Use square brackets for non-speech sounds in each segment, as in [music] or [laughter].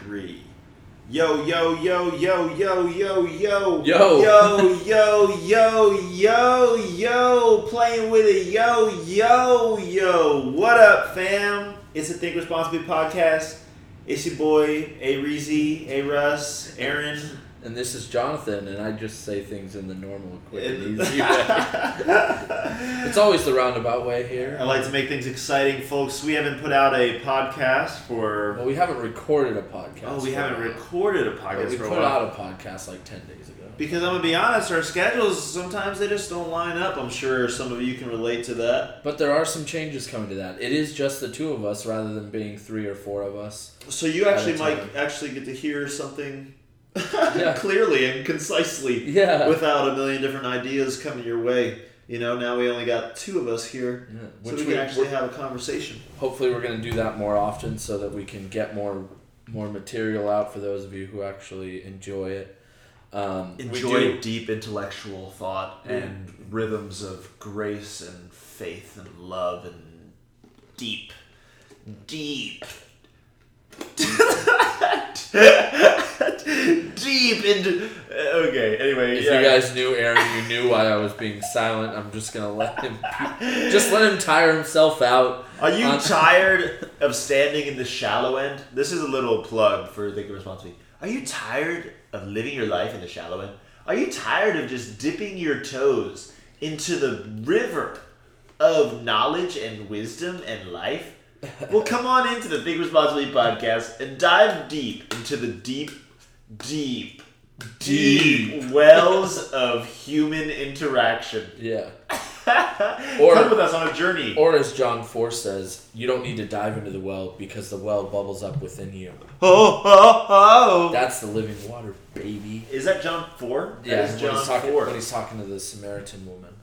three. Yo, yo, yo, yo, yo, yo, yo. Yo. Yo, yo, yo, yo, yo. Playing with it. Yo, yo, yo. What up, fam? It's the Think Responsibly podcast. It's your boy, A Reezy, A Russ, Aaron. And this is Jonathan, and I just say things in the normal, quick and easy [laughs] way. It's always the roundabout way here. I like to make things exciting, folks. We haven't put out a podcast for. Well, we haven't recorded a podcast. Oh, we haven't recorded a But podcast we for a put out a podcast like 10 days ago. Because I'm gonna be honest, our schedules sometimes they just don't line up. I'm sure some of you can relate to that. But there are some changes coming to that. It is just the two of us rather than being three or four of us. So you actually might actually get to hear something [laughs] Yeah. clearly and concisely Yeah. without a million different ideas coming your way. You know, now we only got two of us here, Yeah, so we we, can actually have a conversation. hopefully we're going to do that more often so that we can get more more material out for those of you who actually enjoy it. Um, Enjoy deep intellectual thought and rhythms of grace and faith and love and deep, deep, deep into. Uh, okay, anyway, If yeah. you guys knew Aaron, you knew why I was being silent. I'm just gonna let him, just let him tire himself out. Are you on- tired of standing in the shallow end? This is a little plug for Thinking Responsibly. Are you tired of living your life in the shallow end? Are you tired of just dipping your toes into the river of knowledge and wisdom and life? Well, come on into the Think Responsibly podcast and dive deep into the deep, deep, deep wells of human interaction. Yeah. [laughs] or come with us on a journey. Or as John Four says, you don't need to dive into the well because the well bubbles up within you. Oh, oh, oh. That's the living water, baby. Is that John Four? Yeah, that is when John he's talking Four. when he's talking to the Samaritan woman.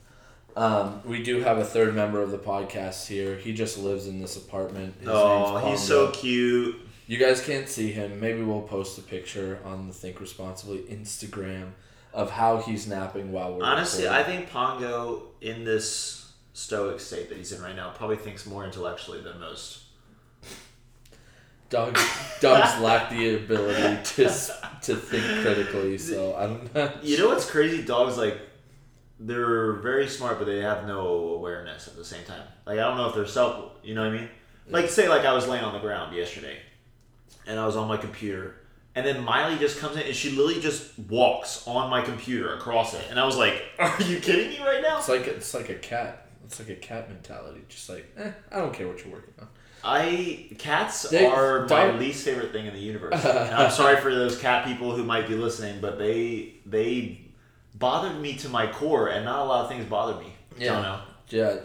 Um, we do have a third member of the podcast here. He just lives in this apartment. His oh, he's so cute. You guys can't see him. Maybe we'll post a picture on the Think Responsibly Instagram of how he's napping while we're Honestly, I think Pongo in this stoic state that he's in right now probably thinks more intellectually than most. Dogs, dogs lack the ability to to think critically. So I'm not. You know what's crazy? Dogs like they're very smart, but they have no awareness at the same time. Like I don't know if they're self. You know what I mean? Like say like I was laying on the ground yesterday, and I was on my computer, and then Miley just comes in and she literally just walks on my computer across it, and I was like, [laughs] "Are you kidding me right now?" It's like it's like a cat. It's like a cat mentality. Just like, eh, I don't care what you're working on. I cats They- are my dog- least favorite thing in the universe. [laughs] and I'm sorry for those cat people who might be listening, but they they bothered me to my core, and not a lot of things bother me. Yeah. Don't know. Yeah,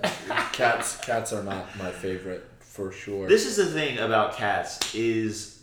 cats cats are not my favorite for sure. This is the thing about cats is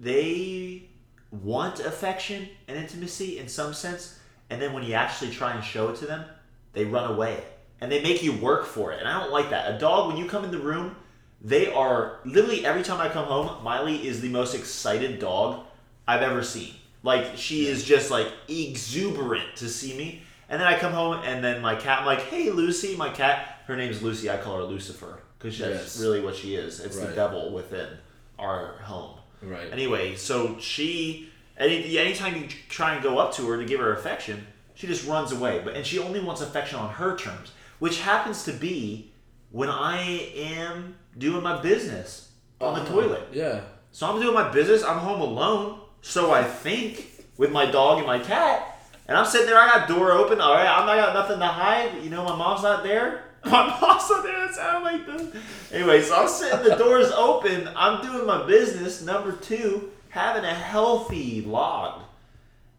they want affection and intimacy in some sense, and then when you actually try and show it to them, they run away and they make you work for it. And I don't like that. A dog, when you come in the room, they are literally every time I come home, Miley is the most excited dog I've ever seen. Like she is just like exuberant to see me. And then I come home and then my cat, I'm like, hey Lucy, my cat, her name's Lucy. I call her Lucifer because that's Yes. really what she is. It's the devil within our home. right. Anyway, so she, any anytime you try and go up to her to give her affection, she just runs away. But and she only wants affection on her terms, which happens to be when I am doing my business on the Oh, toilet. Yeah. So I'm doing my business. I'm home alone, so I think with my dog and my cat, and I'm sitting there. I got door open. All right, I'm not got nothing to hide. You know, my mom's not there. [laughs] My mom's not there. It sounded like this. Anyway, so I'm sitting. The door's open. I'm doing my business. Number two, having a healthy log,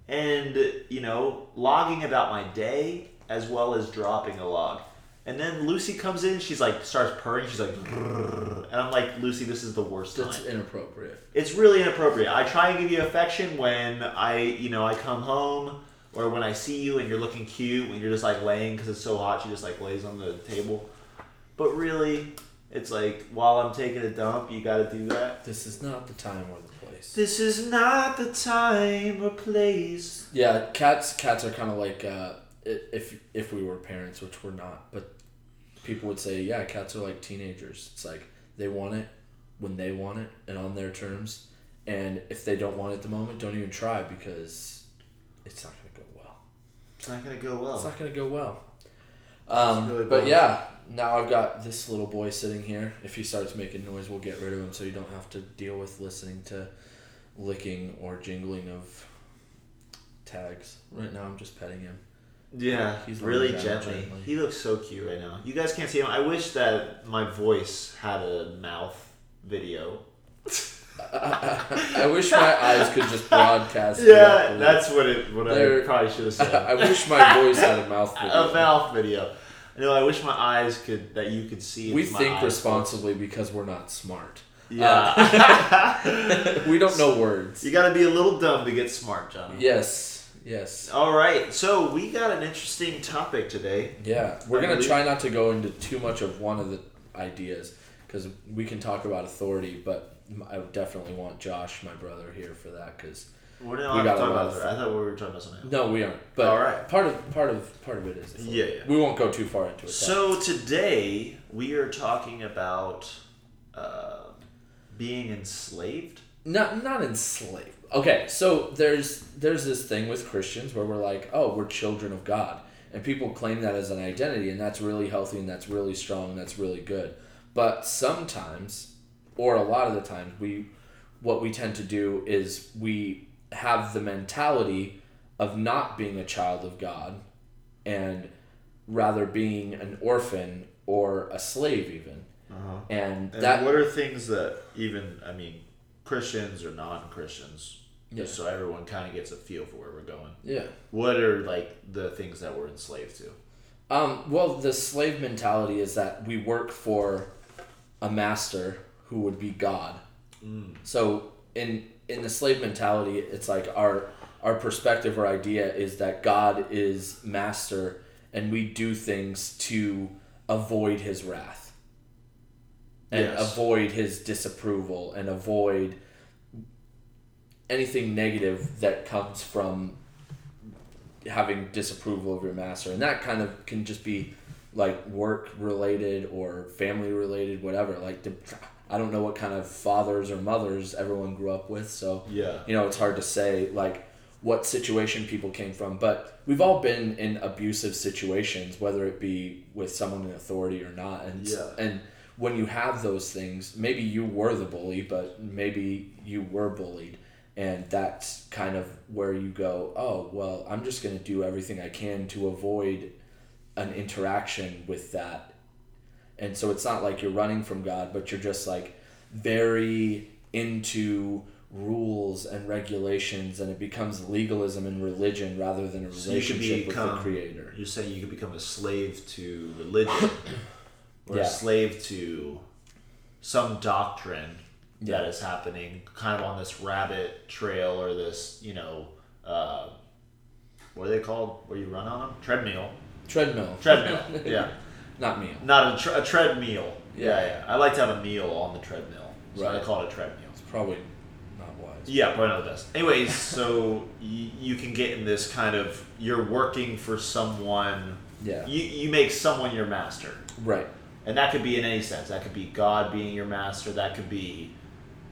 and you know, logging about my day as well as dropping a log. And then Lucy comes in. She's like, starts purring. She's like, and I'm like, Lucy, this is the worst time. That's inappropriate. It's really inappropriate. I try and give you affection when I, you know, I come home or when I see you and you're looking cute when you're just like laying because it's so hot. She just like lays on the table. But really, it's like while I'm taking a dump, you got to do that. This is not the time or the place. This is not the time or place. Yeah, cats. Cats are kind of like uh, if if we were parents, which we're not, but people would say, yeah, cats are like teenagers. It's like they want it when they want it and on their terms, and if they don't want it at the moment, don't even try because it's not gonna go well. It's not gonna go well. It's not gonna go well. Um, really but yeah, now I've got this little boy sitting here. If he starts making noise, we'll get rid of him so you don't have to deal with listening to licking or jingling of tags. Right now, I'm just petting him. Yeah, He's really gently. gently. He looks so cute right now. You guys can't see him. I wish that my voice had a mouth video. [laughs] I wish my eyes could just broadcast. [laughs] Yeah, that's what it. What I probably should have said. [laughs] I wish my voice had a mouth. video. a mouth video. No, I wish my eyes could that you could see. We my think eyes. responsibly because we're not smart. Yeah. Uh, we don't know words. you got to be a little dumb to get smart, John. Yes, yes. All right, so we got an interesting topic today. Yeah, we're I gonna believe- try not to go into too much of one of the ideas because we can talk about authority, but I definitely want Josh, my brother, here for that because We're We not we got talk about that. I thought we were talking about something else. no, we aren't. But All right. part of part of part of it is authority. Yeah, yeah. We won't go too far into it. So today we are talking about uh, being enslaved. not not enslaved. Okay, so there's there's this thing with Christians where we're like, oh, we're children of God, and people claim that as an identity, and that's really healthy, and that's really strong, and that's really good. But sometimes, or a lot of the times, we what we tend to do is we have the mentality of not being a child of God, and rather being an orphan or a slave even, Uh-huh. and And that what are things that even I mean Christians or non-Christians, Yeah. just so everyone kind of gets a feel for where we're going. yeah. What are like the things that we're enslaved to? Um, well, the slave mentality is that we work for a master who would be God. So in in the slave mentality, it's like our our perspective or idea is that God is master, and we do things to avoid His wrath and Yes. avoid His disapproval and avoid anything negative that comes from having disapproval of your master. And that kind of can just be like work related or family related whatever. Like i don't know what kind of fathers or mothers everyone grew up with so Yeah. you know it's hard to say like what situation people came from. But we've all been in abusive situations whether it be with someone in authority or not. And Yeah. and when you have those things maybe you were the bully but maybe you were bullied and that's kind of where you go oh well i'm just going to do everything i can to avoid an interaction with that. And so it's not like you're running from god but you're just like very into rules and regulations and it becomes legalism and religion rather than a So you could relationship with the creator. You're saying you could become a slave to religion, [coughs] or a slave to some doctrine that Yeah. is happening, kind of on this rabbit trail or this, you know, uh, what are they called? Where you run on them? Treadmill. treadmill Treadmill. [laughs] yeah. not meal Not a, tre- a treadmill. Yeah. Yeah. yeah, I like to have a meal on the treadmill, so I call it a treadmill. it's probably not wise Yeah, probably not the best. Anyways, [laughs] so y- you can get in this kind of you're working for someone. Yeah. You you make someone your master, right and that could be in any sense. That could be God being your master. That could be,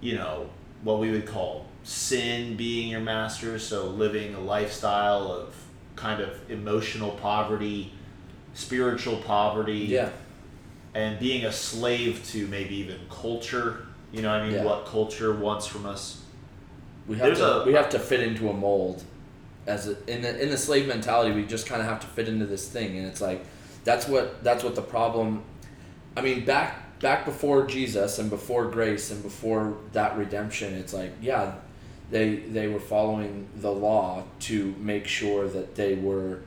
you know, what we would call sin being your master. So living a lifestyle of kind of emotional poverty, spiritual poverty yeah and being a slave to maybe even culture. You know, what I mean, Yeah. what culture wants from us. We have There's to a- we have to fit into a mold. As a, in the in the slave mentality, we just kind of have to fit into this thing, and it's like that's what that's what the problem. I mean, back back before Jesus and before grace and before that redemption, it's like yeah, they they were following the law to make sure that they were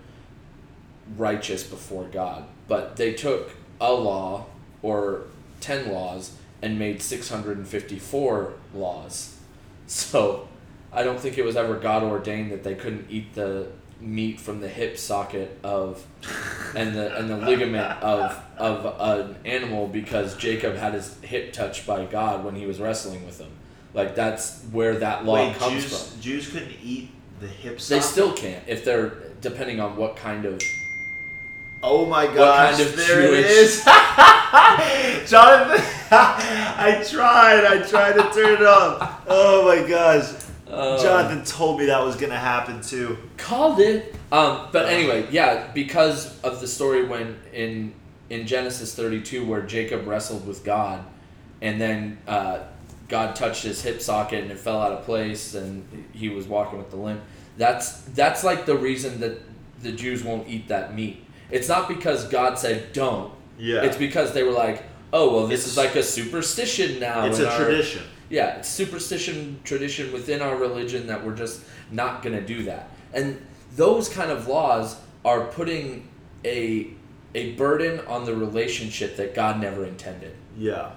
righteous before God, but they took a law or ten laws and made six hundred and fifty four laws. [laughs] So I don't think it was ever God ordained that they couldn't eat the meat from the hip socket of and the and the ligament of of an animal because Jacob had his hip touched by God when he was wrestling with him. Like that's where that law Wait, comes Jews, from. Jews couldn't eat the hip They still can't if they're depending on what kind of Oh my What gosh, kind of there it Jewish- is. [laughs] Jonathan, [laughs] I tried, I tried to turn it off. Oh my gosh. Uh, Jonathan told me that was gonna happen too. called it. Um, but anyway, yeah, because of the story when in in Genesis 32 where Jacob wrestled with God, and then uh, God touched his hip socket and it fell out of place, and he was walking with the limp. That's that's like the reason that the Jews won't eat that meat. It's not because God said don't. Yeah. It's because they were like, oh well, this It's- is like a superstition now. It's a our- tradition. Yeah, it's superstition tradition within our religion that we're just not going to do that. And those kind of laws are putting a a burden on the relationship that God never intended. Yeah.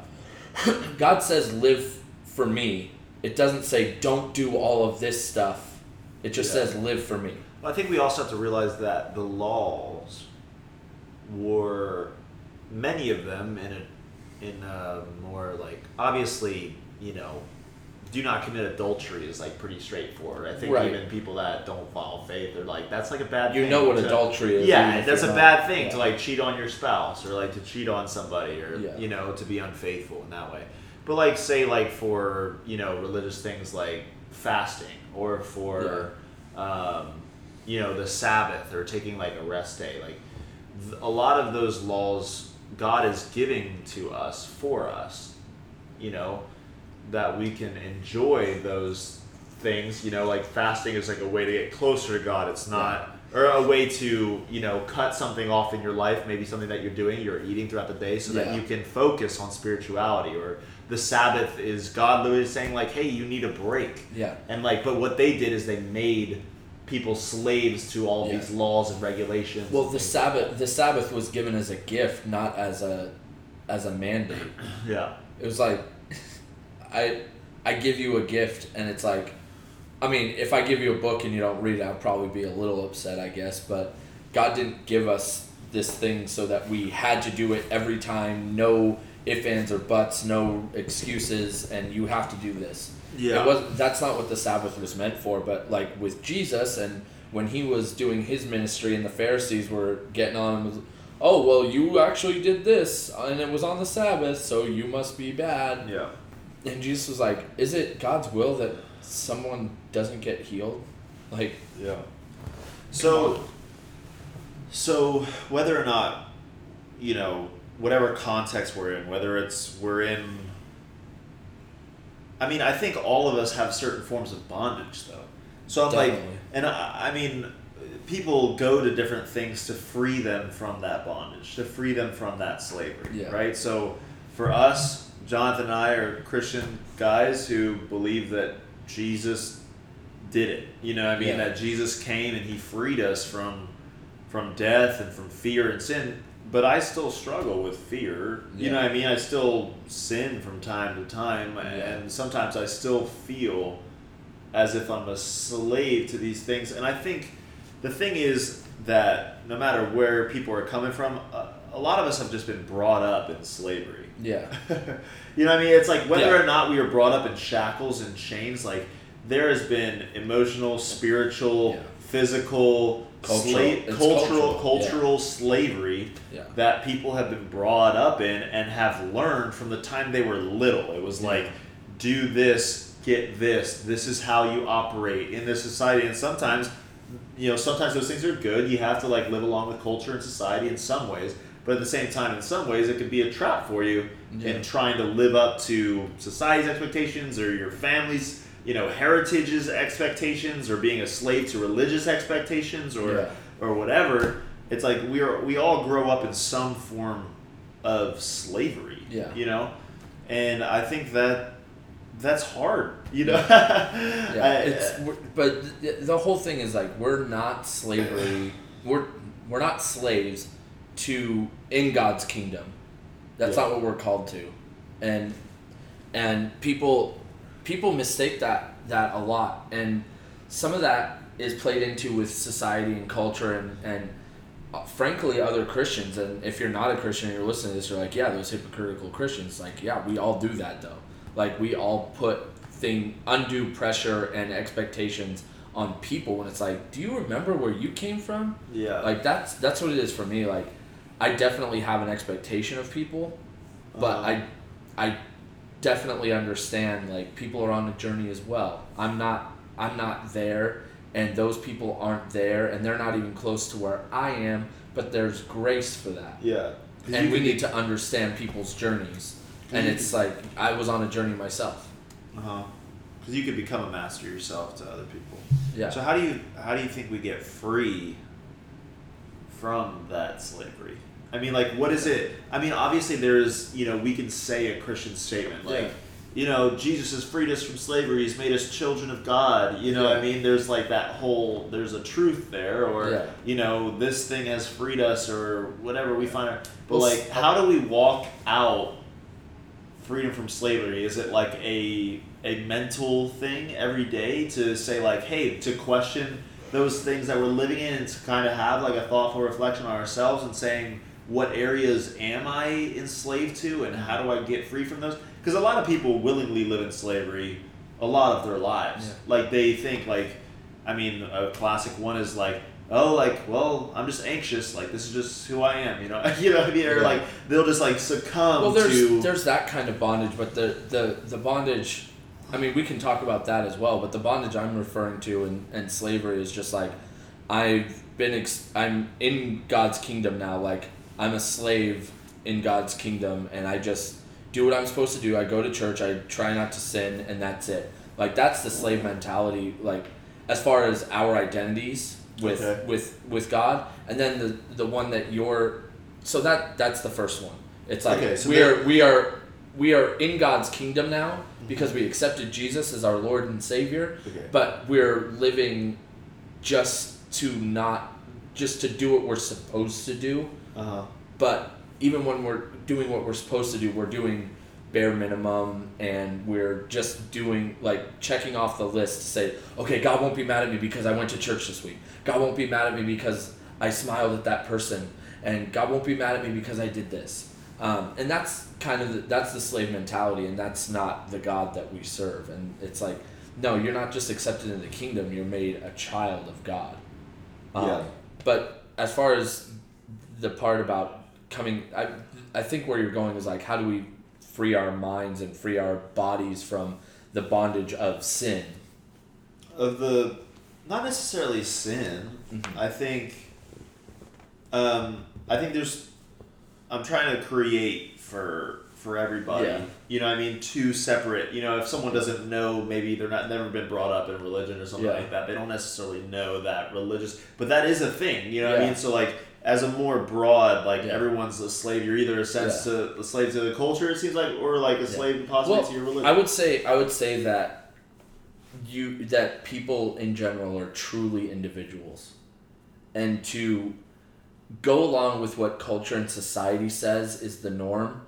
[clears throat] God says live for me. It doesn't say don't do all of this stuff. It just Yeah. says live for me. Well, I think we also have to realize that the laws were many of them in a in a more like obviously you know do not commit adultery is like pretty straightforward. I think Right. even people that don't follow faith they're like that's like a bad thing. You know what to- adultery is. Yeah, that's a not- bad thing to like cheat on your spouse or like to cheat on somebody or Yeah. you know to be unfaithful in that way. But like say like for you know religious things like fasting or for um, you know the Sabbath or taking like a rest day like th- a lot of those laws God is giving to us for us you know that we can enjoy those things you know like fasting is like a way to get closer to God it's not or a way to you know cut something off in your life maybe something that you're doing you're eating throughout the day so Yeah. that you can focus on spirituality or the sabbath is god literally saying like hey you need a break Yeah. and like but what they did is they made people slaves to all Yeah. these laws and regulations Well, and the Sabbath the Sabbath was given as a gift, not as a as a mandate. yeah It was like I I give you a gift and it's like I mean, if I give you a book and you don't read it, I'll probably be a little upset, I guess, but God didn't give us this thing so that we had to do it every time, no ifs, ands, or buts, no excuses, and you have to do this. Yeah. It was that's not what the Sabbath was meant for, but like with Jesus and when he was doing his ministry and the Pharisees were getting on him with Oh well, you actually did this, and it was on the Sabbath, so you must be bad. yeah And Jesus was like, "Is it God's will that someone doesn't get healed?" Like, Yeah. So, so whether or not, you know, whatever context we're in, whether it's we're in. I mean, I think all of us have certain forms of bondage, though. So I'm like, and I, I mean, people go to different things to free them from that bondage, to free them from that slavery, Yeah. right? So, for us, Jonathan and I are Christian guys who believe that Jesus did it. You know, what I mean Yeah. that Jesus came and he freed us from from death and from fear and sin. But I still struggle with fear. You know what I mean? I still sin from time to time Yeah. and sometimes I still feel as if I'm a slave to these things. And I think the thing is that no matter where people are coming from, a, a lot of us have just been brought up in slavery. Yeah, [laughs] you know what I mean? It's like whether Yeah. or not we were brought up in shackles and chains, like there has been emotional, spiritual, Yeah. physical, Cultural. sla- It's cultural, cultural, yeah. slavery that people have been brought up in and have learned from the time they were little. It was like, do this, get this. This is how you operate in this society. And sometimes, you know, sometimes those things are good. You have to like live along with culture and society in some ways. But at the same time, in some ways, it could be a trap for you Yeah. in trying to live up to society's expectations or your family's, you know, heritage's expectations or being a slave to religious expectations or Yeah. or whatever. It's like we are we all grow up in some form of slavery. Yeah. You know? And I think that that's hard, you know. yeah. [laughs] I- it's but the, the whole thing is like we're not slavery. [laughs] We're we're not slaves to in God's kingdom. That's Yeah. not what we're called to, and and people people mistake that that a lot, and some of that is played into with society and culture and and uh, frankly other Christians. And if you're not a Christian and you're listening to this, you're like, yeah, those hypocritical Christians. Like, yeah, we all do that though. Like we all put thing undue pressure and expectations on people when it's like, do you remember where you came from? yeah. Like that's that's what it is for me. Like I definitely have an expectation of people, but Uh-huh. I I definitely understand like people are on a journey as well. I'm not I'm not there and those people aren't there and they're not even close to where I am, but there's grace for that. Yeah. And we need to understand people's journeys. And you it's like I was on a journey myself. Uh huh. Because you could become a master yourself to other people. Yeah. So how do you how do you think we get free from that slavery? I mean, like, what is it? I mean, obviously, there's you know we can say a Christian statement like. Yeah. You know, Jesus has freed us from slavery. He's made us children of God. You know, what I mean, there's like that whole, there's a truth there, or Yeah. you know, this thing has freed us, or whatever we find. But Well, like, how do we walk out freedom from slavery? Is it like a a mental thing every day to say like, hey, to question those things that we're living in and to kind of have like a thoughtful reflection on ourselves and saying what areas am I enslaved to and how do I get free from those? Because a lot of people willingly live in slavery a lot of their lives. Yeah. Like they think like, I mean, a classic one is like, oh, like, well, I'm just anxious. Like this is just who I am. You know, [laughs] you know what I mean? Or like they'll just like succumb well there's to. there's that kind of bondage but the, the the bondage i mean we can talk about that as well but the bondage i'm referring to in, in slavery is just like i've been ex- i'm in god's kingdom now like i'm a slave in god's kingdom and i just do what i'm supposed to do i go to church i try not to sin and that's it like that's the slave mentality like as far as our identities with Okay. with with god and then the the one that you're so that that's the first one it's like Okay, so we are we are we are in God's kingdom now because we accepted Jesus as our Lord and Savior, Okay. but we're living just to not just to do what we're supposed to do. Uh huh. But even when we're doing what we're supposed to do, we're doing bare minimum and we're just doing like checking off the list to say, okay, God won't be mad at me because I went to church this week. God won't be mad at me because I smiled at that person, and God won't be mad at me because I did this. Um, and that's kind of the, that's the slave mentality, and that's not the God that we serve. And it's like, no, you're not just accepted in the kingdom; you're made a child of God. Um, Yeah. But as far as the part about coming, I I think where you're going is like, how do we free our minds and free our bodies from the bondage of sin? of the not necessarily sin. Mhm. I think um, I think there's I'm trying to create for for everybody. Yeah. You know, what I mean, two separate. You know, if someone doesn't know, maybe they're not never been brought up in religion or something Yeah. like that. They don't necessarily know that religious, but that is a thing. You know what I mean? So like. As a more broad, like Yeah. everyone's a slave. You're either a sense to a slave to the culture, it seems like, or like a slave possibly Well, to your religion. I would say I would say that you that people in general are truly individuals, and to go along with what culture and society says is the norm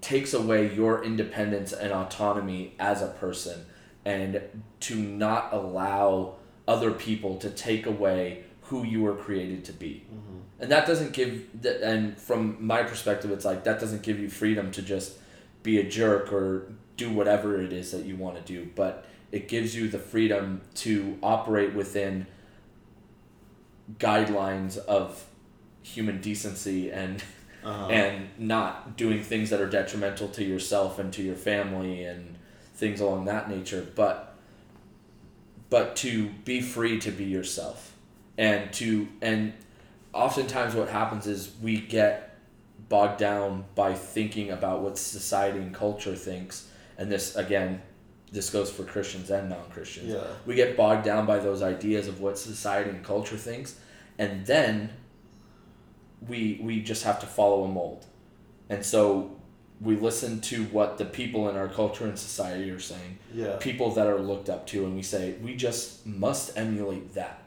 takes away your independence and autonomy as a person and to not allow other people to take away who you were created to be mm-hmm. And that doesn't give that and from my perspective it's like that doesn't give you freedom to just be a jerk or do whatever it is that you want to do but it gives you the freedom to operate within guidelines of human decency and Uh-huh. and not doing things that are detrimental to yourself and to your family and things along that nature but but to be free to be yourself and to and oftentimes what happens is we get bogged down by thinking about what society and culture thinks. And this again this goes for christians and non-christians. Yeah. we get bogged down by those ideas of what society and culture thinks. And then we we just have to follow a mold. And so we listen to what the people in our culture and society are saying. Yeah. people that are looked up to. And we say we just must emulate that.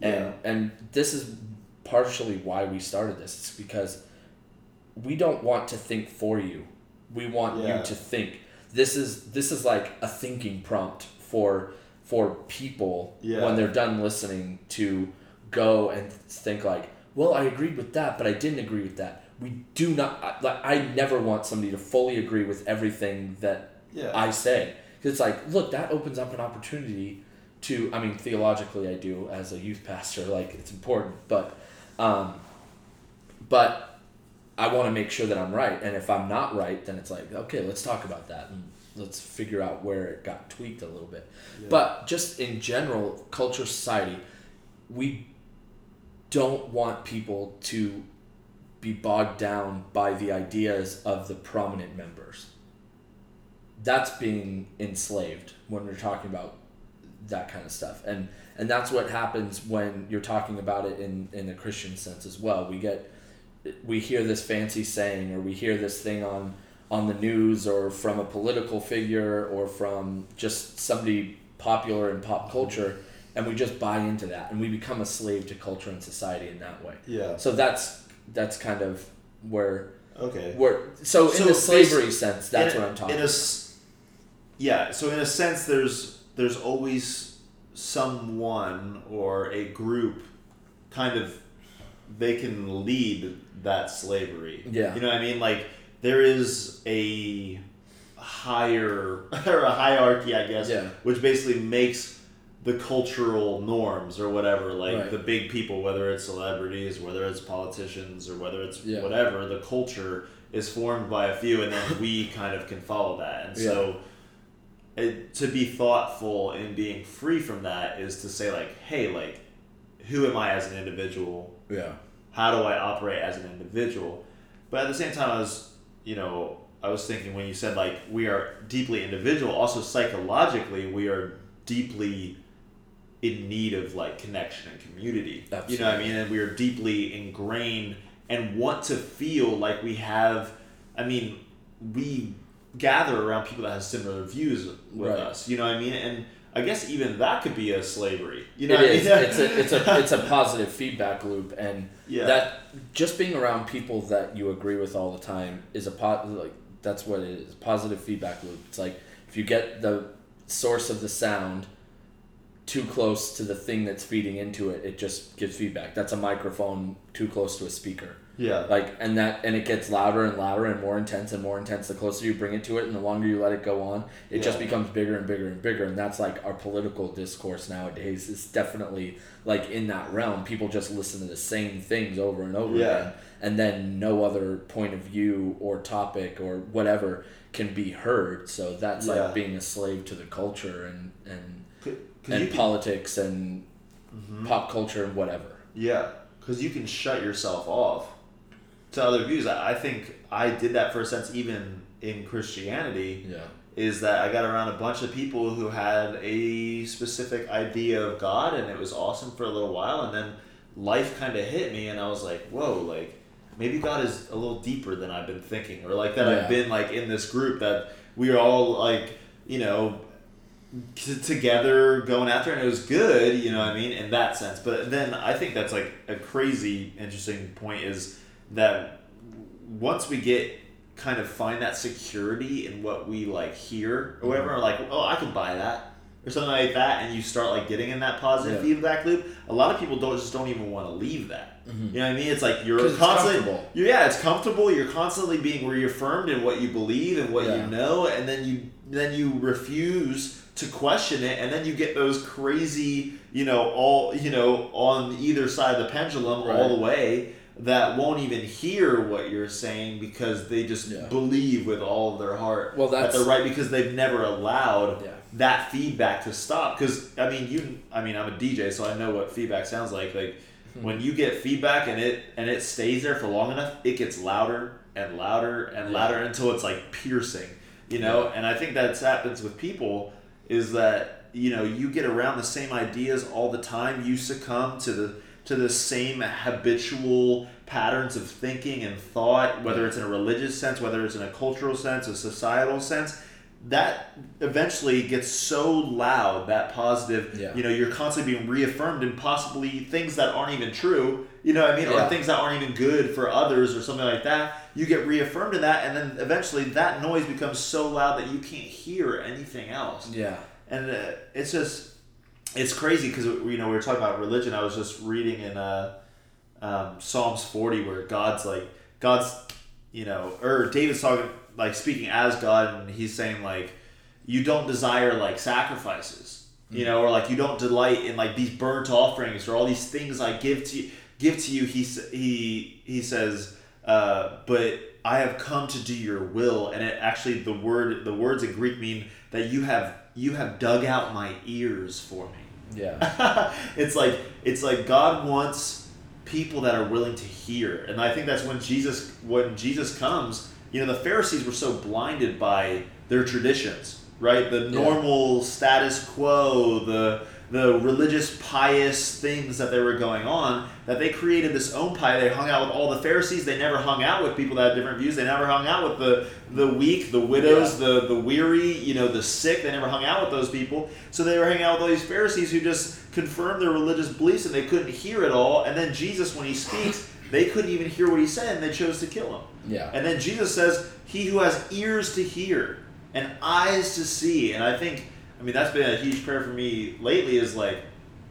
And Yeah. and this is partially why we started this it's because we don't want to think for you we want Yeah. you to think this is this is like a thinking prompt for for people Yeah. when they're done listening to go and think like well i agreed with that but i didn't agree with that we do not like i never want somebody to fully agree with everything that Yeah. I say. 'Cause it's like, look, that opens up an opportunity to, I mean, theologically, I do as a youth pastor, like, it's important, but, um, but I want to make sure that I'm right. And if I'm not right, then it's like, okay, let's talk about that and let's figure out where it got tweaked a little bit. But just in general, culture, society, we don't want people to be bogged down by the ideas of the prominent members. That's being enslaved when we're talking about that kind of stuff. And and that's what happens when you're talking about it in, in a Christian sense as well. We get we hear this fancy saying or we hear this thing on on the news or from a political figure or from just somebody popular in pop culture and we just buy into that and we become a slave to culture and society in that way. Yeah. So that's that's kind of where Okay. where so, So in the slavery sense, that's what I'm talking in a about. yeah, so in a sense, there's there's always someone or a group, kind of, they can lead that slavery. Yeah. You know what I mean? Like there is a higher [laughs] or a hierarchy, I guess, Yeah. which basically makes the cultural norms or whatever, like Right. the big people, whether it's celebrities, whether it's politicians, or whether it's Yeah. whatever, the culture is formed by a few, and then we kind of can follow that. And so, it, to be thoughtful in being free from that is to say, like, hey, like, who am I as an individual? Yeah. how do I operate as an individual? But at the same time, I was, you know, I was thinking when you said like we are deeply individual, also psychologically we are deeply in need of like connection and community. You know what I mean? And we are deeply ingrained and want to feel like we have. I mean, we gather around people that have similar views with Right. us. You know what I mean? And I guess even that could be a slavery. You know, It is. It's a it's a it's a [laughs] positive feedback loop, and Yeah. that just being around people that you agree with all the time is a pot like that's what it is. Positive feedback loop. It's like if you get the source of the sound too close to the thing that's feeding into it, it just gives feedback. That's a microphone too close to a speaker. Yeah. Like and that and it gets louder and louder and more intense and more intense the closer you bring it to it and the longer you let it go on it just becomes bigger and bigger and bigger and that's like our political discourse nowadays is definitely like in that realm people just listen to the same things over and over Yeah. again and then no other point of view or topic or whatever can be heard so that's Yeah. like being a slave to the culture and and 'cause and you can- politics and Mhm. pop culture and whatever Yeah, because you can shut yourself off to other views. I I think I did that for a sense, even in Christianity, yeah is that I got around a bunch of people who had a specific idea of God, and it was awesome for a little while, and then life kind of hit me, and I was like, whoa, like maybe God is a little deeper than I've been thinking, or like that Yeah. I've been like in this group that we are all like, you know, t- together going after and it was good you know what i mean in that sense but then i think that's like a crazy interesting point is that once we get kind of find that security in what we like hear or whatever or like oh i can buy that or something like that and you start like getting in that positive Yeah. feedback loop a lot of people don't just don't even want to leave that Mhm. you know what i mean it's like you're constantly comfortable. yeah it's comfortable you're constantly being reaffirmed in what you believe and what Yeah. you know and then you then you refuse to question it and then you get those crazy you know all you know on either side of the pendulum all the way that won't even hear what you're saying because they just Yeah. believe with all of their heart Well, that that's- they're right because they've never allowed Yeah. that feedback to stop because i mean you i mean i'm a dj so i know what feedback sounds like like Hmm. when you get feedback and it and it stays there for long enough it gets louder and louder and Yeah. louder until it's like piercing you know and i think that's happens with people is that you know you get around the same ideas all the time you succumb to the to the same habitual patterns of thinking and thought whether it's in a religious sense whether it's in a cultural sense a societal sense that eventually gets so loud that positive Yeah. you know you're constantly being reaffirmed in possibly things that aren't even true you know what i mean Yeah. or things that aren't even good for others or something like that you get reaffirmed in that and then eventually that noise becomes so loud that you can't hear anything else yeah and uh, it's just it's crazy because you know we were talking about religion. I was just reading in uh, um, psalms 40 where god's like god's you know or david's talking like speaking as god and he's saying like you don't desire like sacrifices you know or like you don't delight in like these burnt offerings or all these things i give to you give to you he he he says uh, but I have come to do your will, and it actually the word the words in Greek mean that you have you have dug out my ears for me. Yeah. [laughs] it's like it's like God wants people that are willing to hear, and I think that's when Jesus when Jesus comes. You know, the Pharisees were so blinded by their traditions, right? The Yeah. normal status quo, the the religious pious things that they were going on that they created this own pie. They hung out with all the pharisees. They never hung out with people that had different views. They never hung out with the the weak the widows the the weary you know the sick. They never hung out with those people. So they were hanging out with all these pharisees who just confirmed their religious beliefs and they couldn't hear it all. And then jesus when he speaks they couldn't even hear what he said and they chose to kill him. Yeah. and then Jesus says, He who has ears to hear and eyes to see. And I think, I mean, that's been a huge prayer for me lately is like,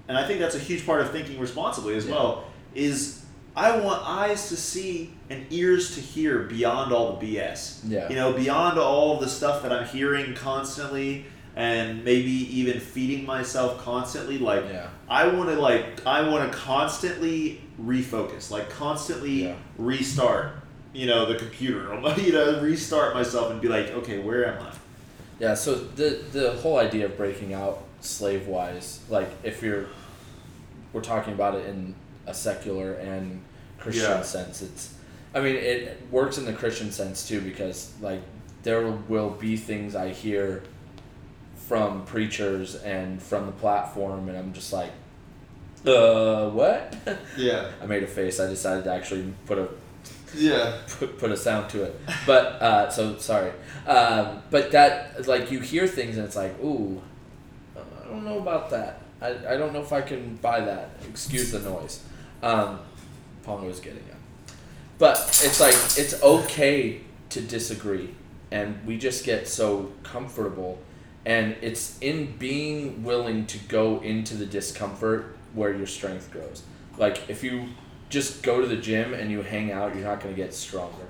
and I think that's a huge part of thinking responsibly as Yeah. well, is I want eyes to see and ears to hear beyond all the BS. Yeah. You know, beyond all the stuff that I'm hearing constantly and maybe even feeding myself constantly. Like, Yeah. I want to like I want to constantly refocus, like constantly Yeah. restart. You know the computer. [laughs] You know restart myself and be like, okay, where am I? Yeah, so the the whole idea of breaking out slave wise, like if you're we're talking about it in a secular and Christian Yeah. sense, it's I mean it works in the Christian sense too because like there will be things I hear from preachers and from the platform and I'm just like uh what? [laughs] Yeah, I made a face. I decided to actually put a yeah, put, put a sound to it. But uh, so sorry. Um, but that like you hear things and it's like, ooh, I don't know about that. I, I don't know if I can buy that. Excuse the noise. Um, Pongo was getting it. But it's like it's okay to disagree, and we just get so comfortable, and it's in being willing to go into the discomfort where your strength grows. Like if you just go to the gym and you hang out, you're not going to get stronger.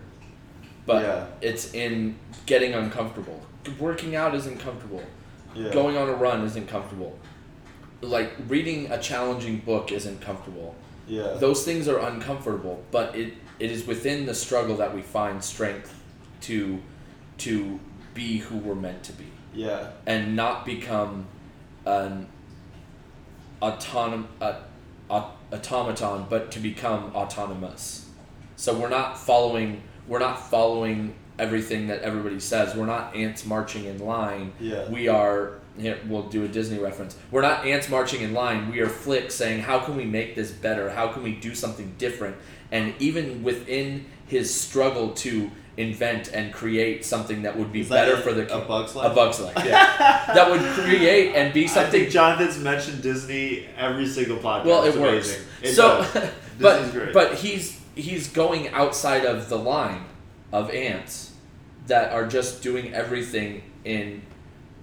But Yeah. it's in getting uncomfortable. Working out isn't comfortable. yeah. Going on a run isn't comfortable. Like reading a challenging book isn't comfortable. yeah, Those things are uncomfortable, but it, it is within the struggle that we find strength to to be who we're meant to be yeah, and not become an autonom, uh, aut- automaton, but to become autonomous. So we're not following. We're not following everything that everybody says. We're not ants marching in line. Yeah. We are. Here, we'll do a Disney reference. We're not ants marching in line. We are Flick saying, "How can we make this better? How can we do something different?" And even within his struggle to invent and create something that would be that better a- for the a Bug's a bug's life, yeah, [laughs] that would create and be I something. think Jonathan's mentioned Disney every single podcast. well, it It's works. amazing. It so, [laughs] but great. but he's he's going outside of the line of ants that are just doing everything in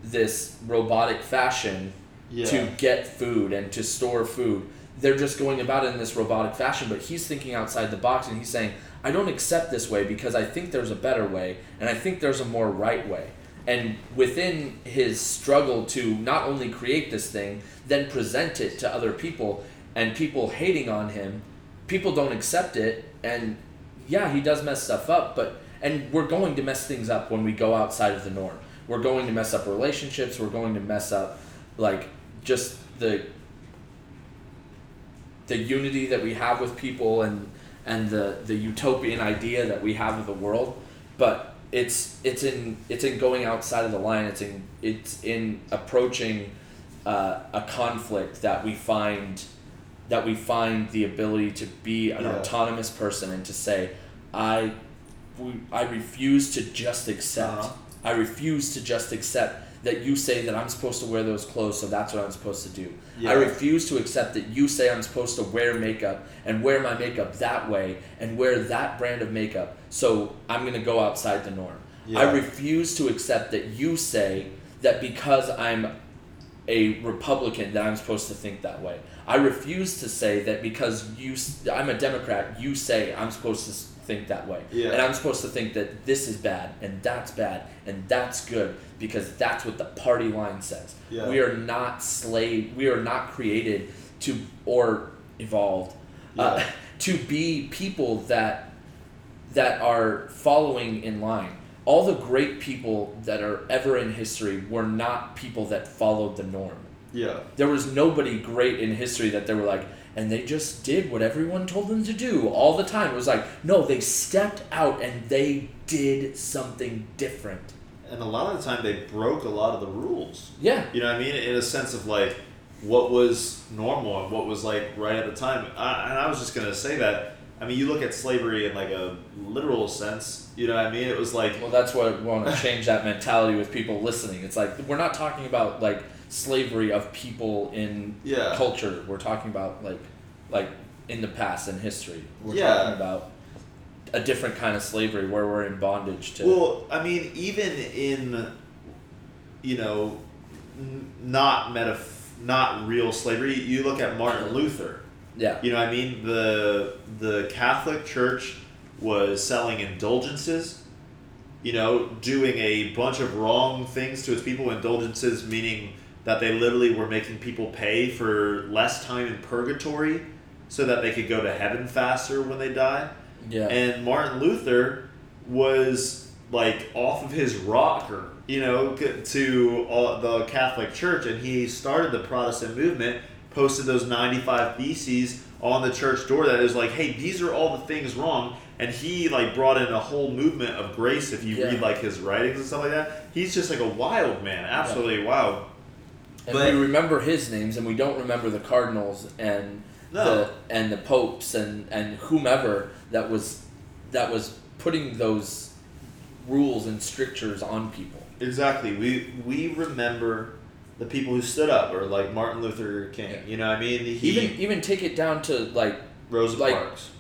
this robotic fashion yeah. to get food and to store food. They're just going about it in this robotic fashion, but he's thinking outside the box and he's saying, I don't accept this way because I think there's a better way and I think there's a more right way. And within his struggle to not only create this thing, then present it to other people and people hating on him, people don't accept it and yeah, he does mess stuff up, but and we're going to mess things up when we go outside of the norm. We're going to mess up relationships, we're going to mess up like just the the unity that we have with people and and the the utopian idea that we have of the world but it's it's in it's in going outside of the line it's in it's in approaching uh, a conflict that we find that we find the ability to be an Yeah. autonomous person and to say i we, i refuse to just accept Uh-huh. i refuse to just accept that you say that i'm supposed to wear those clothes so that's what i'm supposed to do Yeah. I refuse to accept that you say I'm supposed to wear makeup and wear my makeup that way and wear that brand of makeup, so I'm going to go outside the norm. Yeah. I refuse to accept that you say that because I'm a Republican that I'm supposed to think that way. I refuse to say that because you I'm a Democrat, you say I'm supposed to think that way. Yeah. And I'm supposed to think that this is bad and that's bad and that's good because that's what the party line says. Yeah. We are not slave. We are not created to or evolved uh, [laughs] to be people that that are following in line. All the great people that are ever in history were not people that followed the norm. Yeah. There was nobody great in history that they were like, and they just did what everyone told them to do all the time. It was like, no, they stepped out and they did something different. And a lot of the time they broke a lot of the rules. Yeah. You know what I mean? In a sense of like what was normal and what was like right at the time. I, and I was just gonna say that. I mean, you look at slavery in like a literal sense. You know what I mean? It was like Well, that's what we want to change that mentality with people listening. It's like we're not talking about like slavery of people in Yeah. culture. We're talking about like like in the past in history. We're Yeah. talking about a different kind of slavery where we're in bondage to. Well, I mean, even in, you know, n- not metaph- not real slavery. You look at Martin Luther. yeah. You know, what I mean, the the Catholic Church was selling indulgences. You know, doing a bunch of wrong things to its people. Indulgences meaning that they literally were making people pay for less time in purgatory, so that they could go to heaven faster when they die. Yeah. And Martin Luther was like off of his rocker, you know, to all, the Catholic Church, and he started the Protestant movement. Posted those ninety-five theses on the church door that is like, hey, these are all the things wrong. And he like brought in a whole movement of grace. If you Yeah. read like his writings and stuff like that, he's just like a wild man, absolutely wild. And But- we remember his names, and we don't remember the cardinals and No. the and the popes and and whomever that was that was putting those rules and strictures on people. Exactly. We we remember the people who stood up, or like Martin Luther King. Yeah. You know, what I mean, he Even even take it down to like Rosa like- Parks.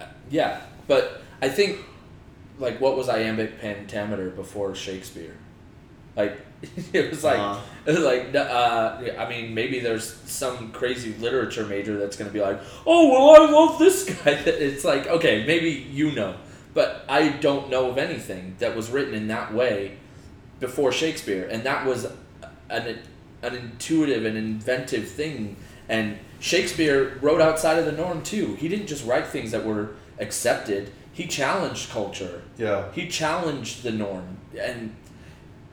Uh, yeah, but I think like what was iambic pentameter before Shakespeare? Like [laughs] it was like Uh, it was like uh, I mean maybe there's some crazy literature major that's gonna be like oh well I love this guy. [laughs] It's like okay maybe you know, but I don't know of anything that was written in that way before Shakespeare, and that was an an intuitive and inventive thing. And Shakespeare wrote outside of the norm too. He didn't just write things that were accepted. He challenged culture. yeah. He challenged the norm, and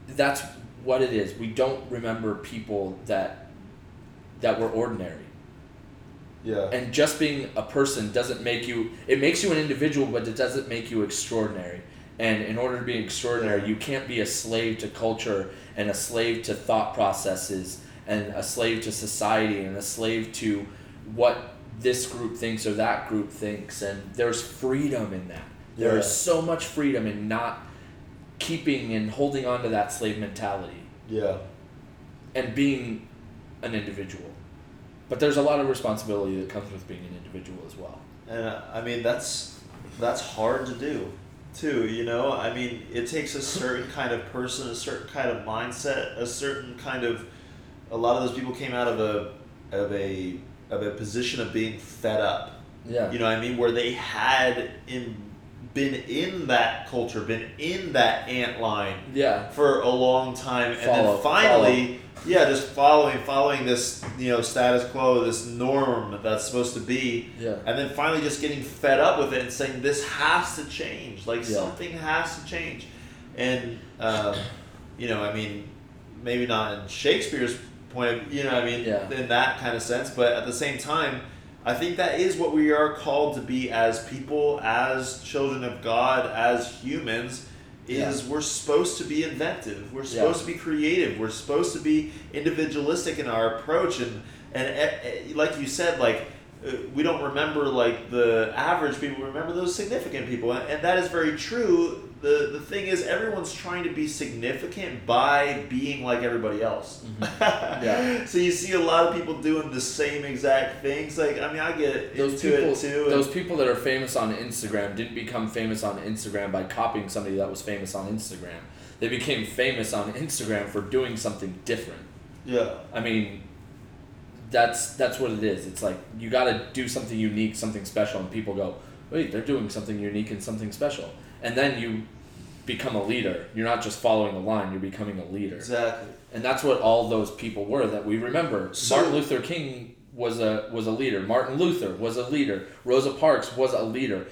that's what it is. We don't remember people that that were ordinary. Yeah. And just being a person doesn't make you. It makes you an individual, but it doesn't make you extraordinary. And in order to be extraordinary, you can't be a slave to culture and a slave to thought processes and a slave to society and a slave to what this group thinks or that group thinks. And there's freedom in that. There is Yeah. so much freedom in not keeping and holding on to that slave mentality Yeah. and being an individual. But there's a lot of responsibility that comes with being an individual as well. And uh, I mean that's that's hard to do too, you know? I mean, it takes a certain kind of person, a certain kind of mindset, a certain kind of a lot of those people came out of a of a of a position of being fed up. Yeah. You know what I mean? Where they had in been in that culture, been in that ant line Yeah. for a long time, and then finally, yeah, just following, following this, you know, status quo, this norm that's supposed to be, Yeah. and then finally just getting fed up with it and saying this has to change, like Yeah. something has to change, and um, you know, I mean, maybe not in Shakespeare's point, of, you know, I mean, Yeah. in that kind of sense, but at the same time. I think that is what we are called to be as people, as children of God, as humans, is we're supposed to be inventive. We're supposed to be creative. We're supposed to be individualistic in our approach, and and eh, eh, like you said, like uh, we don't remember like the average people. Remember those significant people, and, and that is very true. The The thing is, everyone's trying to be significant by being like everybody else. Mm-hmm. [laughs] Yeah. So you see a lot of people doing the same exact things. Like I mean, I get Those into people, it too. those people that are famous on Instagram didn't become famous on Instagram by copying somebody that was famous on Instagram. They became famous on Instagram for doing something different. yeah. I mean, that's that's what it is. It's like you got to do something unique, something special, and people go, "Wait, they're doing something unique and something special," and then you become a leader. You're not just following the line; you're becoming a leader. Exactly. And that's what all those people were that we remember. So- Martin Luther King was a was a leader. Martin Luther was a leader. Rosa Parks was a leader.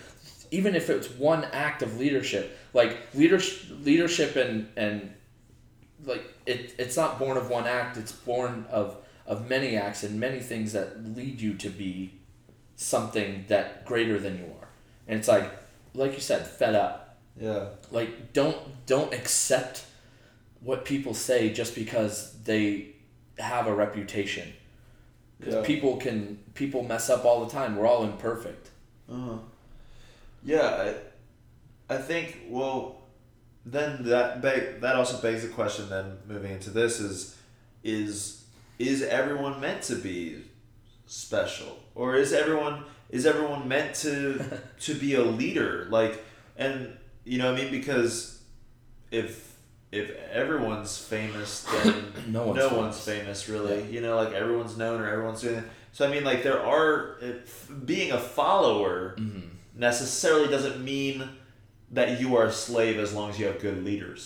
even if it's one act of leadership, like leadership, leadership and and like it, it's not born of one act. It's born of of many acts and many things that lead you to be something that greater than you are. And it's like, like you said, fed up. Yeah. Like don't don't accept what people say just because they have a reputation. Because Yeah. people can people mess up all the time. We're all imperfect. Uh-huh. Yeah, I, I think well, then that beg, that also begs the question. Then moving into this is, is is everyone meant to be special, or is everyone is everyone meant to [laughs] to be a leader? Like, and you know, what I mean, because if if everyone's famous, [coughs] then No one's no famous. one's famous, really. Yeah. You know, like everyone's known or everyone's doing it. So I mean, like there are being a follower Mm-hmm. necessarily doesn't mean that you are a slave as long as you have good leaders.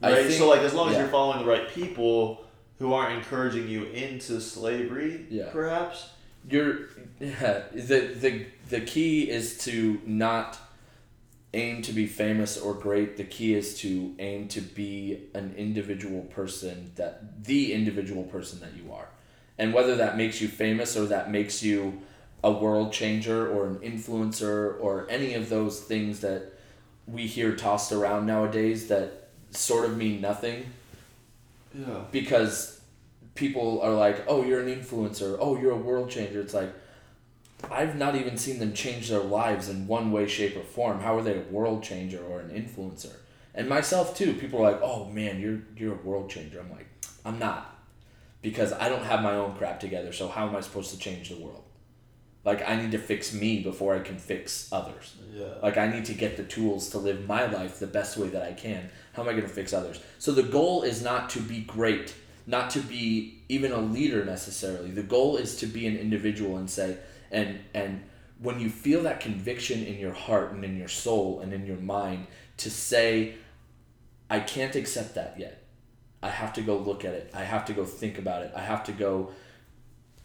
Right. think- so like as long as you're following the right people who aren't encouraging you into slavery, Yeah. perhaps. You're yeah, the the the key is to not aim to be famous or great. The key is to aim to be an individual person that the individual person that you are. And whether that makes you famous or that makes you a world changer or an influencer or any of those things that we hear tossed around nowadays that sort of mean nothing Yeah. because people are like, "Oh, you're an influencer. Oh, you're a world changer." It's like I've not even seen them change their lives in one way, shape, or form. How are they a world changer or an influencer? And myself too. People are like, "Oh man, you're you're a world changer." I'm like, I'm not, because I don't have my own crap together. So how am I supposed to change the world? Like I need to fix me before I can fix others. Yeah. Like I need to get the tools to live my life the best way that I can. How am I going to fix others? So the goal is not to be great, not to be even a leader necessarily. The goal is to be an individual and say and and when you feel that conviction in your heart and in your soul and in your mind to say I can't accept that yet. I have to go look at it. I have to go think about it. I have to go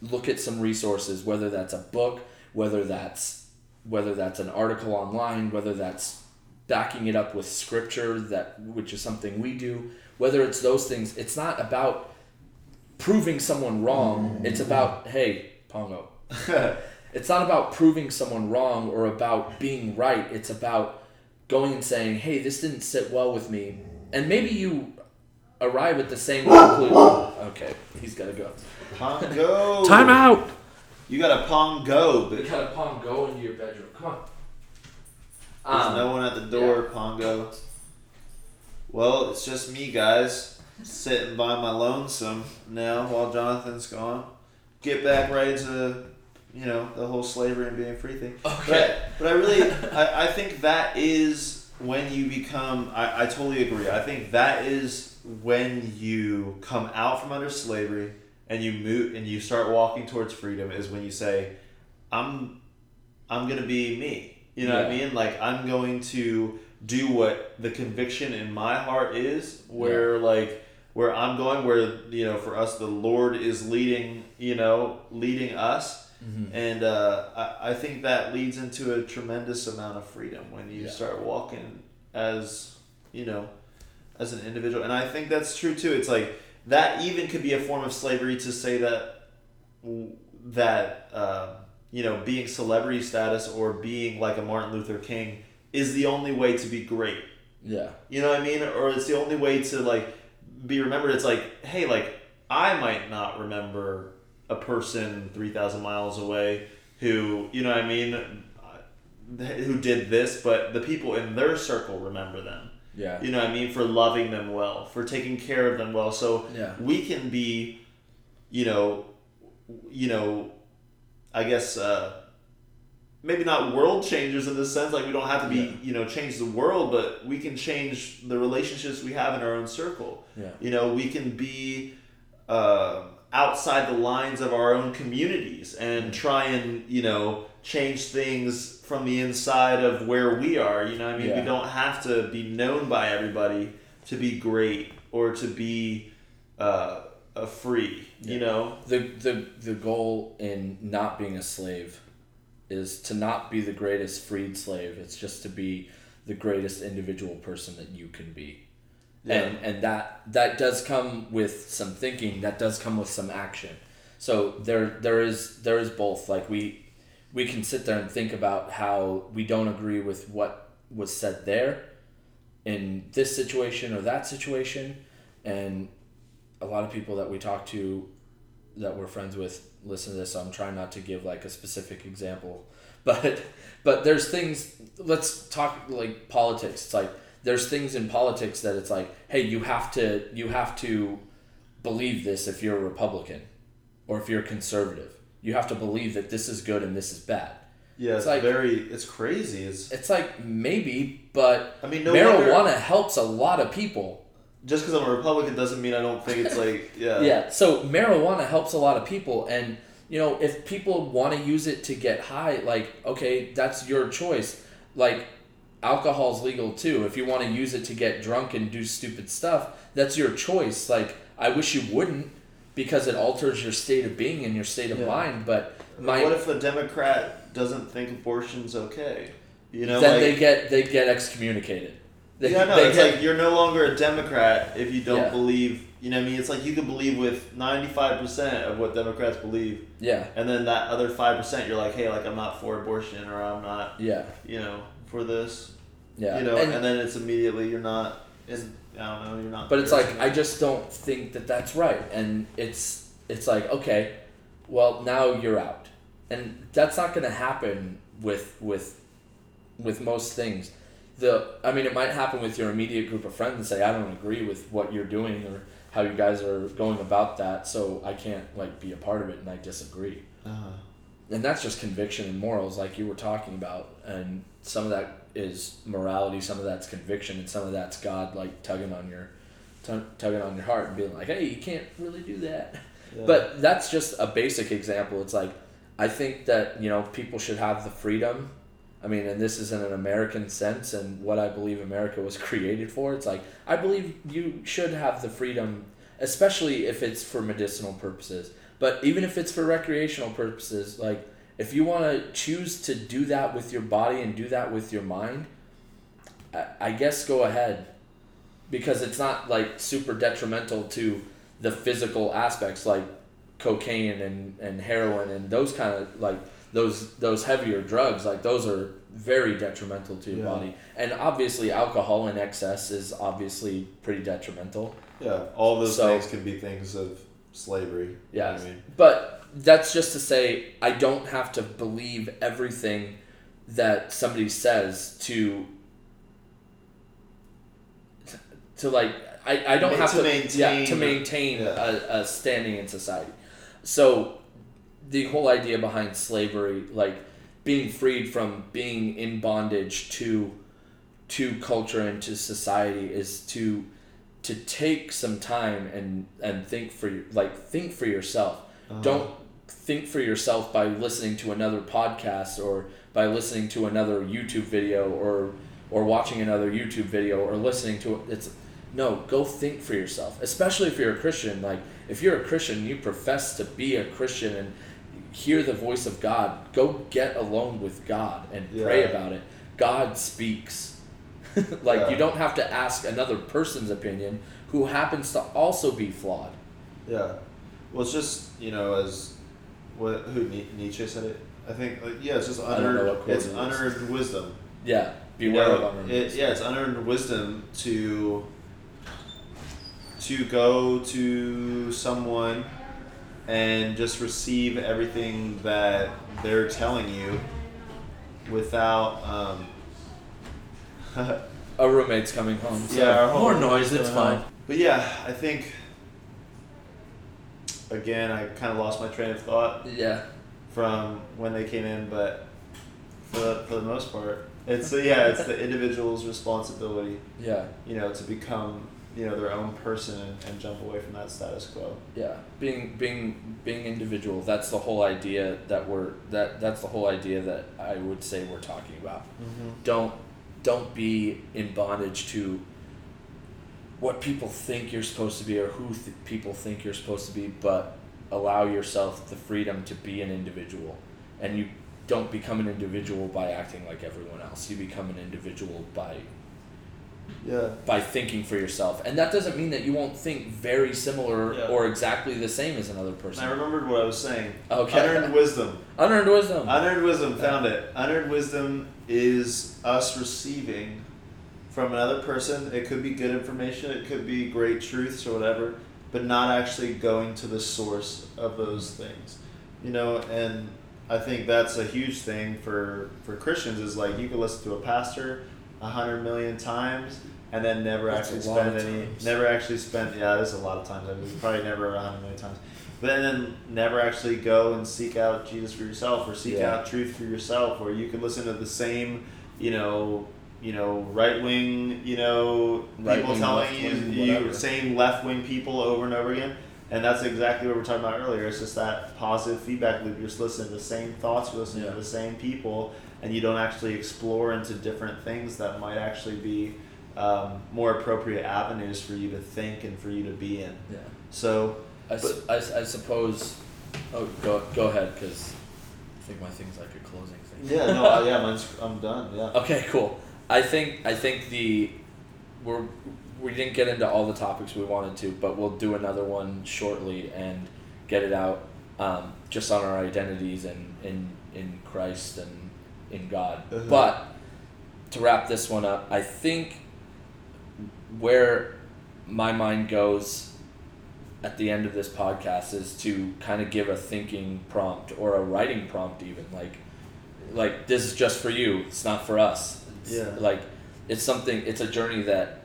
look at some resources whether that's a book, whether that's whether that's an article online, whether that's backing it up with scripture that which is something we do, whether it's those things, it's not about proving someone wrong. It's about hey, Pongo. [laughs] It's not about proving someone wrong or about being right. It's about going and saying, "Hey, this didn't sit well with me," and maybe you arrive at the same conclusion. [coughs] Okay, he's got to go. Pongo. [laughs] Time out. You got a Pongo, You got a pong go into your bedroom. Come on. there's Um, no one at the door, Pongo. Well, it's just me, guys, sitting by my lonesome now while Jonathan's gone. Get back right into, you know, the whole slavery and being free thing. Okay. But, but I really, [laughs] I, I think that is when you become, I, I totally agree. I think that is when you come out from under slavery and you move and you start walking towards freedom is when you say, I'm, I'm going to be me. You know what I mean? Like, I'm going to do what the conviction in my heart is, where, like, where I'm going, where, you know, for us, the Lord is leading, you know, leading us. Mm-hmm. And uh, I, I think that leads into a tremendous amount of freedom when you Yeah. start walking as, you know, as an individual. And I think that's true too. It's like that even could be a form of slavery to say that, that, uh, you know, being celebrity status or being like a Martin Luther King is the only way to be great. Yeah. You know what I mean? Or it's the only way to like be remembered. It's like, hey, like I might not remember a person three thousand miles away who, you know what I mean, uh, who did this, but the people in their circle remember them. Yeah. You know what I mean? For loving them well, for taking care of them well. So Yeah. we can be, you know, you know, I guess uh, maybe not world changers in the sense like we don't have to be Yeah. you know change the world, but we can change the relationships we have in our own circle. Yeah. You know, we can be uh, outside the lines of our own communities and try and you know change things from the inside of where we are. You know, what I mean, Yeah. we don't have to be known by everybody to be great or to be uh, a free. You know. The the the goal in not being a slave is to not be the greatest freed slave. It's just to be the greatest individual person that you can be. Yeah. And and that that does come with some thinking, that does come with some action. So there there is there is both like we we can sit there and think about how we don't agree with what was said there in this situation or that situation and a lot of people that we talk to that we're friends with listen to this so i'm trying not to give like a specific example [laughs] but but there's things let's talk like politics it's like there's things in politics that it's like hey you have to you have to believe this if you're a republican or if you're a conservative you have to believe that this is good and this is bad Yeah, it's, It's like- very. It's crazy. It's. it's like maybe but I mean, no marijuana wonder. helps a lot of people Just because I'm a Republican doesn't mean I don't think it's like. [laughs] Yeah. yeah so marijuana helps a lot of people and you know if people want to use it to get high like okay that's your choice like alcohol's legal too if you want to use it to get drunk and do stupid stuff that's your choice like i wish you wouldn't because it alters your state of being and your state of Yeah. mind but But my what if a Democrat doesn't think abortion's okay? You know, then like, they get they get excommunicated they, yeah, no, they it's get- like you're no longer a Democrat if you don't Yeah. believe. You know, what I mean, it's like you can believe with ninety five percent of what Democrats believe, yeah and then that other five percent, you're like, hey, like I'm not for abortion, or I'm not, yeah you know, for this. yeah You know, And- and, then it's immediately you're not. In, I don't know, you're not. But it's like I just don't think that that's right, and it's it's like okay, well now you're out, and that's not going to happen with with with most things. The I mean, it might happen with your immediate group of friends and say I don't agree with what you're doing or how you guys are going about that, so I can't like be a part of it, and I disagree. Uh-huh. And that's just conviction and morals, like you were talking about, and some of that is morality, some of that's conviction, and some of that's God like tugging on your tug- tugging on your heart and being like, "Hey, you can't really do that." Yeah. But that's just a basic example. It's like I think that you know people should have the freedom. I mean, and this is in an American sense, and what I believe America was [laughs] created for. It's like I believe you should have the freedom, especially if it's for medicinal purposes. But even if it's for recreational purposes, like if you want to choose to do that with your body and do that with your mind, I, I guess go ahead, because it's not like super detrimental to the physical aspects like cocaine and, and heroin and those kind of like those those heavier drugs like those are very detrimental to your Yeah. body. And obviously alcohol in excess is obviously pretty detrimental. Yeah, all those So- things can be things of slavery. you know Yeah. I mean? But that's just to say I don't have to believe everything that somebody says to to like I, I don't have to to, yeah, maintain- to maintain yeah. a, a standing in society. So the whole idea behind slavery, like being freed from being in bondage to to culture and to society is to to take some time and and think for like think for yourself. Uh-huh. don't think for yourself by listening to another podcast or by listening to another YouTube video or or watching another YouTube video or listening to it's no go think for yourself especially if you're a Christian. Like if you're a Christian you profess to be a Christian and hear the voice of God go get alone with God and pray about it. God speaks [laughs] like Yeah. you don't have to ask another person's opinion who happens to also be flawed Yeah. Well, it's just you know as what who Ni- Nietzsche said it. I think like, yeah, it's just I don't know unearned. It's it is. unearned wisdom. yeah You beware know, of unearned it, wisdom. yeah, it's unearned wisdom to to go to someone and just receive everything that they're telling you without um, [laughs] A roommate's coming home. So Yeah, more noise. It's fine. But yeah, I think again I kind of lost my train of thought Yeah, from when they came in, but for the, for the most part, it's yeah, it's the individual's responsibility, yeah, you know, to become you know their own person and, and jump away from that status quo. yeah. Being being being individual. That's the whole idea that we're that that's the whole idea that I would say we're talking about. Mm-hmm. Don't don't be in bondage to what people think you're supposed to be or who th- people think you're supposed to be, but allow yourself the freedom to be an individual. And you don't become an individual by acting like everyone else. You become an individual by Yeah. by thinking for yourself. And that doesn't mean that you won't think very similar Yeah. or exactly the same as another person. I remembered what I was saying. Okay. Unearned wisdom. [laughs] Unearned wisdom. Unearned wisdom. Found it. Unearned wisdom is us receiving from another person. It could be good information. It could be great truths or whatever, but not actually going to the source of those things. You know, and I think that's a huge thing for for Christians. Is like you can listen to a pastor a hundred million times and then never That's actually spend any never actually spend yeah there's a lot of times. I mean, probably never a hundred million times. But then never actually go and seek out Jesus for yourself or seek Yeah. out truth for yourself. Or you can listen to the same you know you know right wing you know people Right-wing, telling you, you same left wing people over and over again. And that's exactly what we are talking about earlier. It's just that positive feedback loop. You're just listening to the same thoughts. You're listening Yeah. to the same people and you don't actually explore into different things that might actually be um, more appropriate avenues for you to think and for you to be in yeah. so I, su- I, I suppose. Oh, go go ahead, because I think my thing's like a closing thing. yeah no uh, yeah mine's i'm done yeah [laughs] Okay, cool. I think I think the we're we didn't get into all the topics we wanted to, but we'll do another one shortly and get it out um, just on our identities and in in Christ and in God. Uh-huh. But to wrap this one up, I think where my mind goes at the end of this podcast is to kind of give a thinking prompt or a writing prompt even like like this is just for you it's not for us It's Yeah. like it's something it's a journey that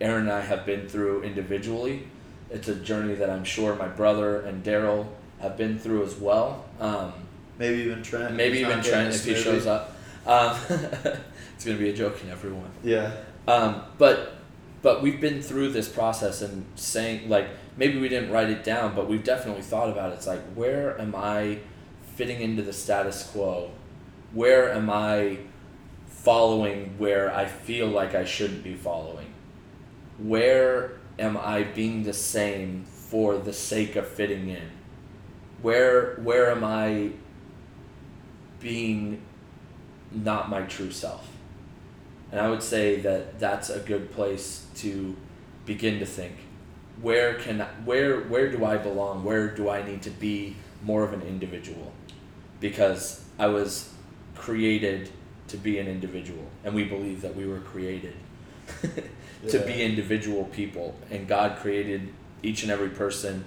aaron and i have been through individually it's a journey that i'm sure my brother and daryl have been through as well um, maybe even trent maybe even trent if he movie. shows up um, [laughs] it's going to be a joke in everyone yeah um, but but we've been through this process and saying like maybe we didn't write it down, but we've definitely thought about it. It's like where am I fitting into the status quo? Where am I following where I feel like I shouldn't be following? Where am I being the same for the sake of fitting in? Where where am I being not my true self? And I would say that that's a good place to begin to think. Where can where where do I belong? Where do I need to be more of an individual? Because I was created to be an individual, and we believe that we were created [laughs] to be individual people, and God created each and every person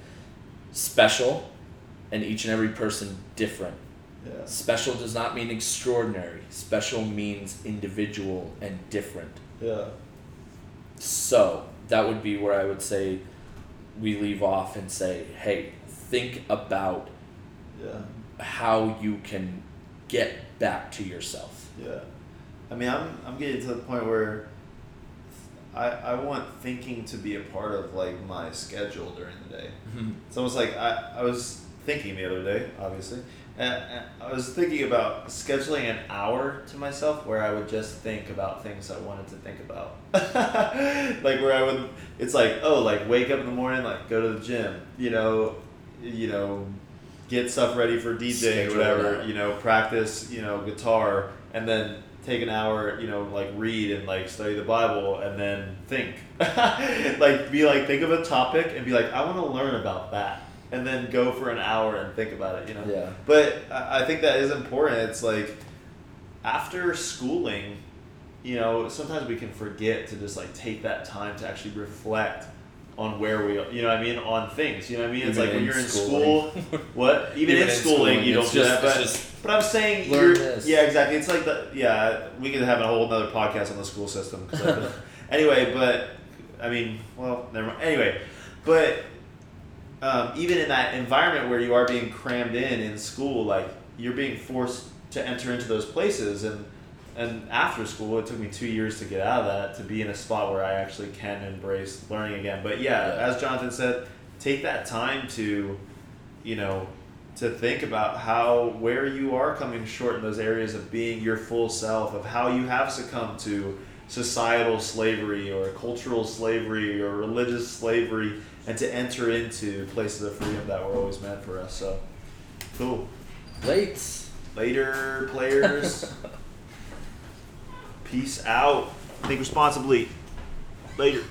special, and each and every person different. Yeah Special does not mean extraordinary. Special means individual and different. yeah So that would be where I would say we leave off and say, hey, think about yeah how you can get back to yourself. Yeah, I mean, I'm I'm getting to the point where I I want thinking to be a part of like my schedule during the day. Mm-hmm. It's almost like I, I was thinking the other day, obviously, and, I was thinking about scheduling an hour to myself where I would just think about things I wanted to think about. [laughs] like where I would, it's like oh, like wake up in the morning, like go to the gym, you know, you know, get stuff ready for DJing or whatever, you know, practice, you know, guitar, and then take an hour, you know, like read and like study the Bible and then think. [laughs] like be like think of a topic and be like, I want to learn about that. And then go for an hour and think about it, you know? Yeah. But I think that is important. It's like after schooling, you know, sometimes we can forget to just like take that time to actually reflect on where we, are, you know what I mean, on things. You know what I mean? It's Even like when you're in schooling. school, [laughs] what? Even, Even in in schooling, schooling, you don't it's do just- that. But, just but I'm saying, you're, this. yeah, exactly. It's like the, yeah, we could have a whole other podcast on the school system. 'cause [laughs] anyway, but I mean, well, never mind. Anyway, but um, even in that environment where you are being crammed in in school, like you're being forced to enter into those places, and and after school, it took me two years to get out of that to be in a spot where I actually can embrace learning again. But yeah, Yeah. as Jonathan said, take that time to, you know, to think about how where you are coming short in those areas of being your full self, of how you have succumbed to societal slavery or cultural slavery or religious slavery and to enter into places of freedom that were always meant for us. So, cool. Late. Later, players. [laughs] Peace out. Think responsibly. Later.